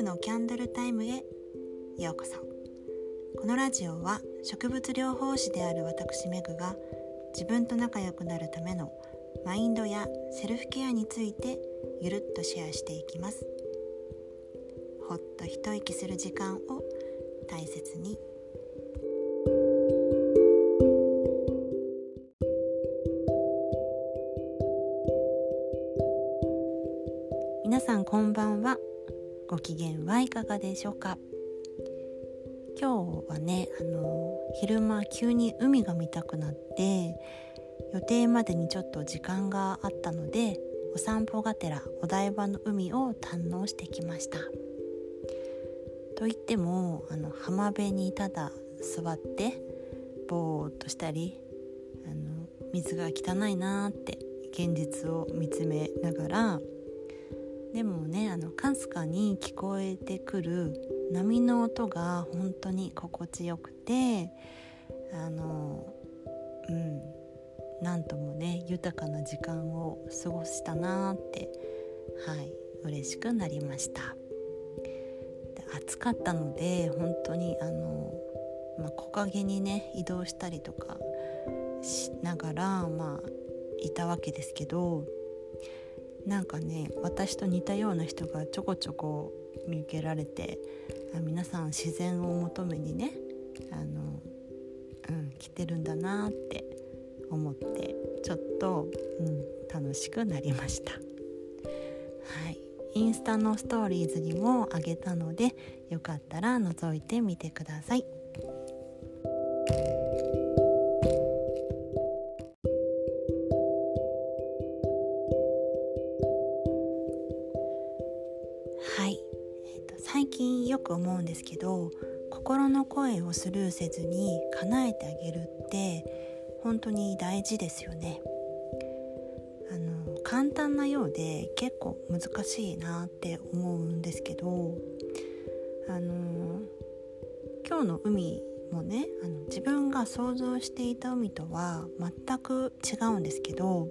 婦のキャンドルタイムへようこそ。このラジオは植物療法士である私メグが自分と仲良くなるためのマインドやセルフケアについてゆるっとシェアしていきます。ほっと一息する時間を大切に。皆さんこんばんは。ご機嫌はいかがでしょうか？今日はねあの昼間急に海が見たくなって予定までにちょっと時間があったのでお散歩がてらお台場の海を堪能してきました。と言ってもあの浜辺にただ座ってぼーっとしたりあの水が汚いなーって現実を見つめながらでもねあのかすかに聞こえてくる波の音が本当に心地よくてあのうんなんともね豊かな時間を過ごしたなってはい嬉しくなりました。暑かったので本当にあの、まあ、木陰にね移動したりとかしながらまあいたわけですけどなんかね私と似たような人がちょこちょこ見受けられてあ皆さん自然を求めにねあの、うん、来てるんだなって思ってちょっと、うん、楽しくなりました。はいインスタのストーリーズにもあげたのでよかったら覗いてみてください。く思うんですけど心の声をスルーせずに叶えてあげるって本当に大事ですよね。あの簡単なようで結構難しいなって思うんですけどあの今日の海もねあの自分が想像していた海とは全く違うんですけど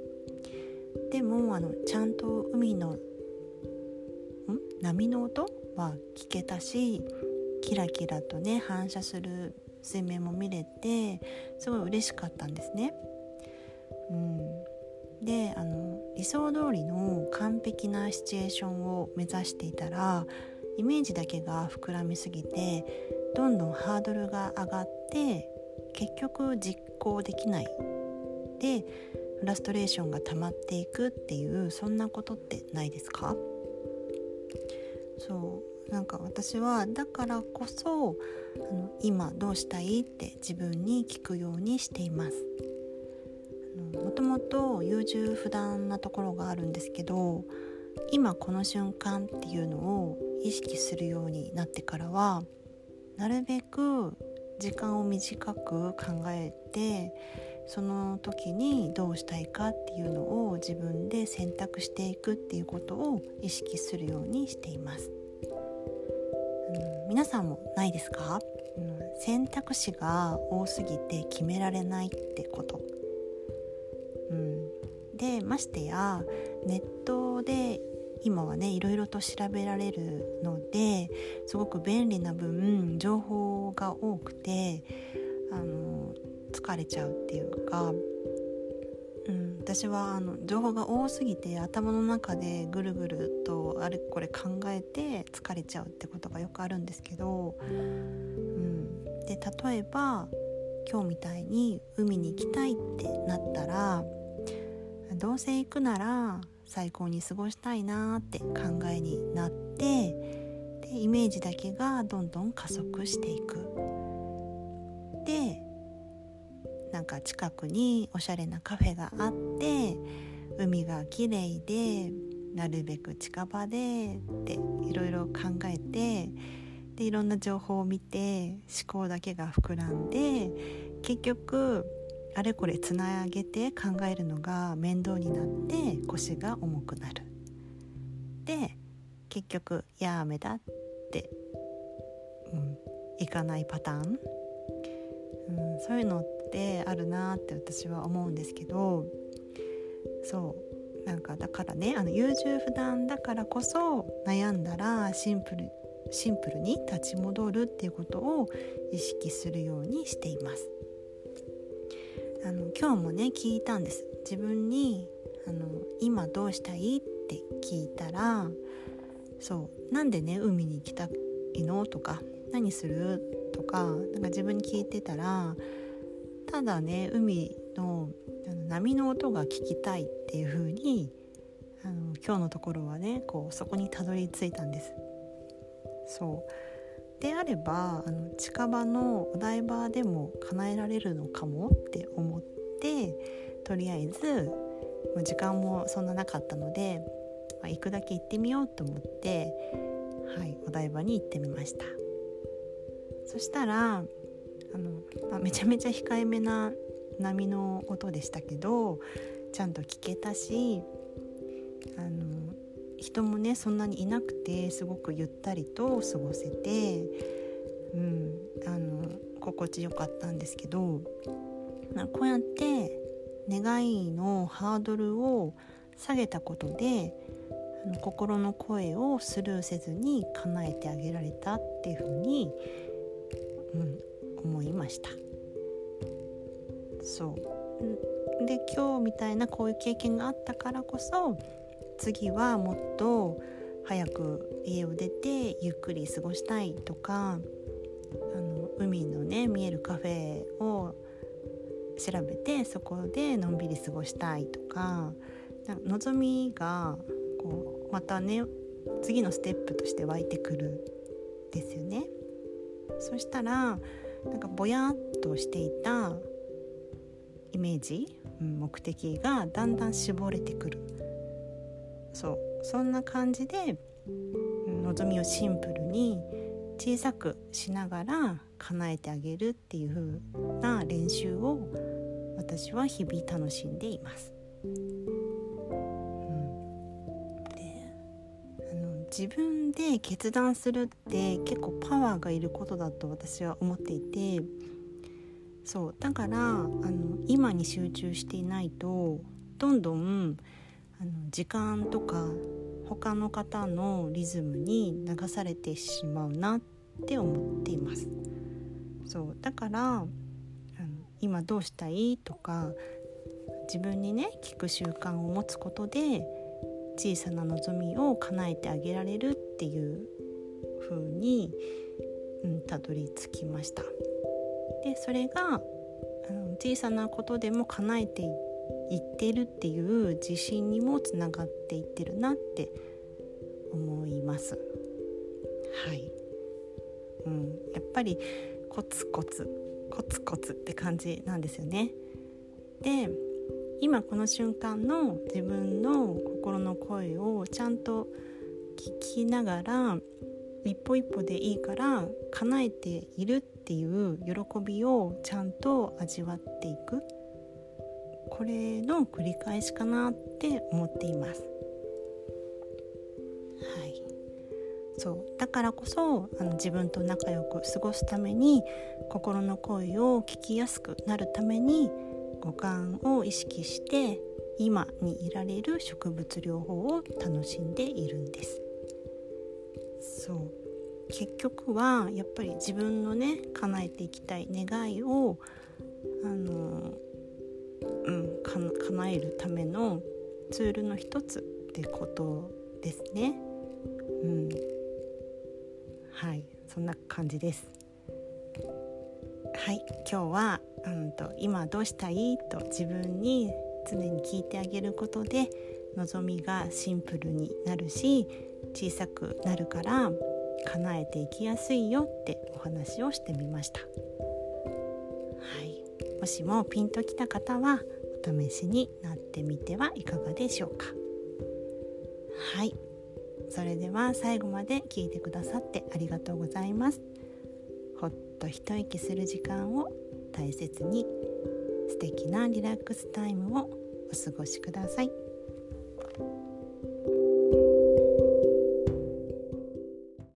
でもあのちゃんと海のん？波の音？は聞けたしキラキラとね反射する水面も見れてすごい嬉しかったんですね。うん、であの理想通りの完璧なシチュエーションを目指していたらイメージだけが膨らみすぎてどんどんハードルが上がって結局実行できない。でフラストレーションが溜まっていくっていうそんなことってないですか？そうなんか私はだからこそあの今どうしたいって自分に聞くようにしていますもともと優柔不断なところがあるんですけど今この瞬間っていうのを意識するようになってからはなるべく時間を短く考えてその時にどうしたいかっていうのを自分で選択していくっていうことを意識するようにしています。皆さんもないですか、うん、選択肢が多すぎて決められないってこと。うん、でましてやネットで今はねいろいろと調べられるのですごく便利な分情報が多くてあの疲れちゃうっていうか、私はあの情報が多すぎて頭の中でぐるぐるとあれこれ考えて疲れちゃうってことがよくあるんですけど、うん、で例えば今日みたいに海に行きたいってなったらどうせ行くなら最高に過ごしたいなって考えになってでイメージだけがどんどん加速していく。でなんか近くにおしゃれなカフェがあって海が綺麗でなるべく近場でっていろいろ考えてでいろんな情報を見て思考だけが膨らんで結局あれこれつなげて考えるのが面倒になって腰が重くなる。で結局やめだって、うん、いかないパターン、うん、そういうのってあるなって私は思うんですけどそうなんかだからねあの優柔不断だからこそ悩んだらシンプルシンプルに立ち戻るっていうことを意識するようにしています。あの今日もね聞いたんです。自分にあの今どうしたいって聞いたらそうなんでね海に行きたいの？とか何する？とかなんか自分に聞いてたらただね海のあの波の音が聞きたいっていう風にあの今日のところはねこうそこにたどり着いたんです。そう。であればあの近場のお台場でも叶えられるのかもって思ってとりあえずもう時間もそんななかったので、まあ、行くだけ行ってみようと思って、はい、お台場に行ってみました。そしたらあの、まあ、めちゃめちゃ控えめな波の音でしたけどちゃんと聞けたしあの人もねそんなにいなくてすごくゆったりと過ごせて、うん、あの心地よかったんですけどこうやって願いのハードルを下げたことであの心の声をスルーせずに叶えてあげられたっていうふうに、うん、思いました。そうで今日みたいなこういう経験があったからこそ次はもっと早く家を出てゆっくり過ごしたいとかあの海のね見えるカフェを調べてそこでのんびり過ごしたいとか望みがこうまたね次のステップとして湧いてくるですよね。そしたらなんかぼやっとしていたイメージ、ん、目的がだんだん絞れてくるそうそんな感じで望みをシンプルに小さくしながら叶えてあげるっていう風な練習を私は日々楽しんでいます。自分で決断するって結構パワーがいることだと私は思っていてそうだからあの今に集中していないとどんどんあの時間とか他の方のリズムに流されてしまうなって思っています。そうだからあの今どうしたいとか自分にね聞く習慣を持つことで小さな望みを叶えてあげられるっていう風に、うん、たどり着きましたでそれがあの小さなことでも叶えていって言ってるっていう自信にもつながっていってるなって思います。はい、うん、やっぱりコツコツコツコツって感じなんですよね。で今この瞬間の自分の心の声をちゃんと聞きながら一歩一歩でいいから叶えているっていう喜びをちゃんと味わっていく。これの繰り返しかなって思っています。はいそうだからこそあの自分と仲良く過ごすために心の声を聞きやすくなるために五感を意識して今にいられる植物療法を楽しんでいるんです。そう。結局はやっぱり自分のね叶えていきたい願いをあのうん、か叶えるためのツールの一つってことですね。うん、はい。そんな感じです。はい。今日は、うんと、今どうしたい？と自分に常に聞いてあげることで望みがシンプルになるし小さくなるから叶えていきやすいよってお話をしてみました。はい、もしもピンときた方はお試しになってみてはいかがでしょうか。はい。それでは最後まで聞いてくださってありがとうございます。ほっと一息する時間を大切に素敵なリラックスタイムをお過ごしください。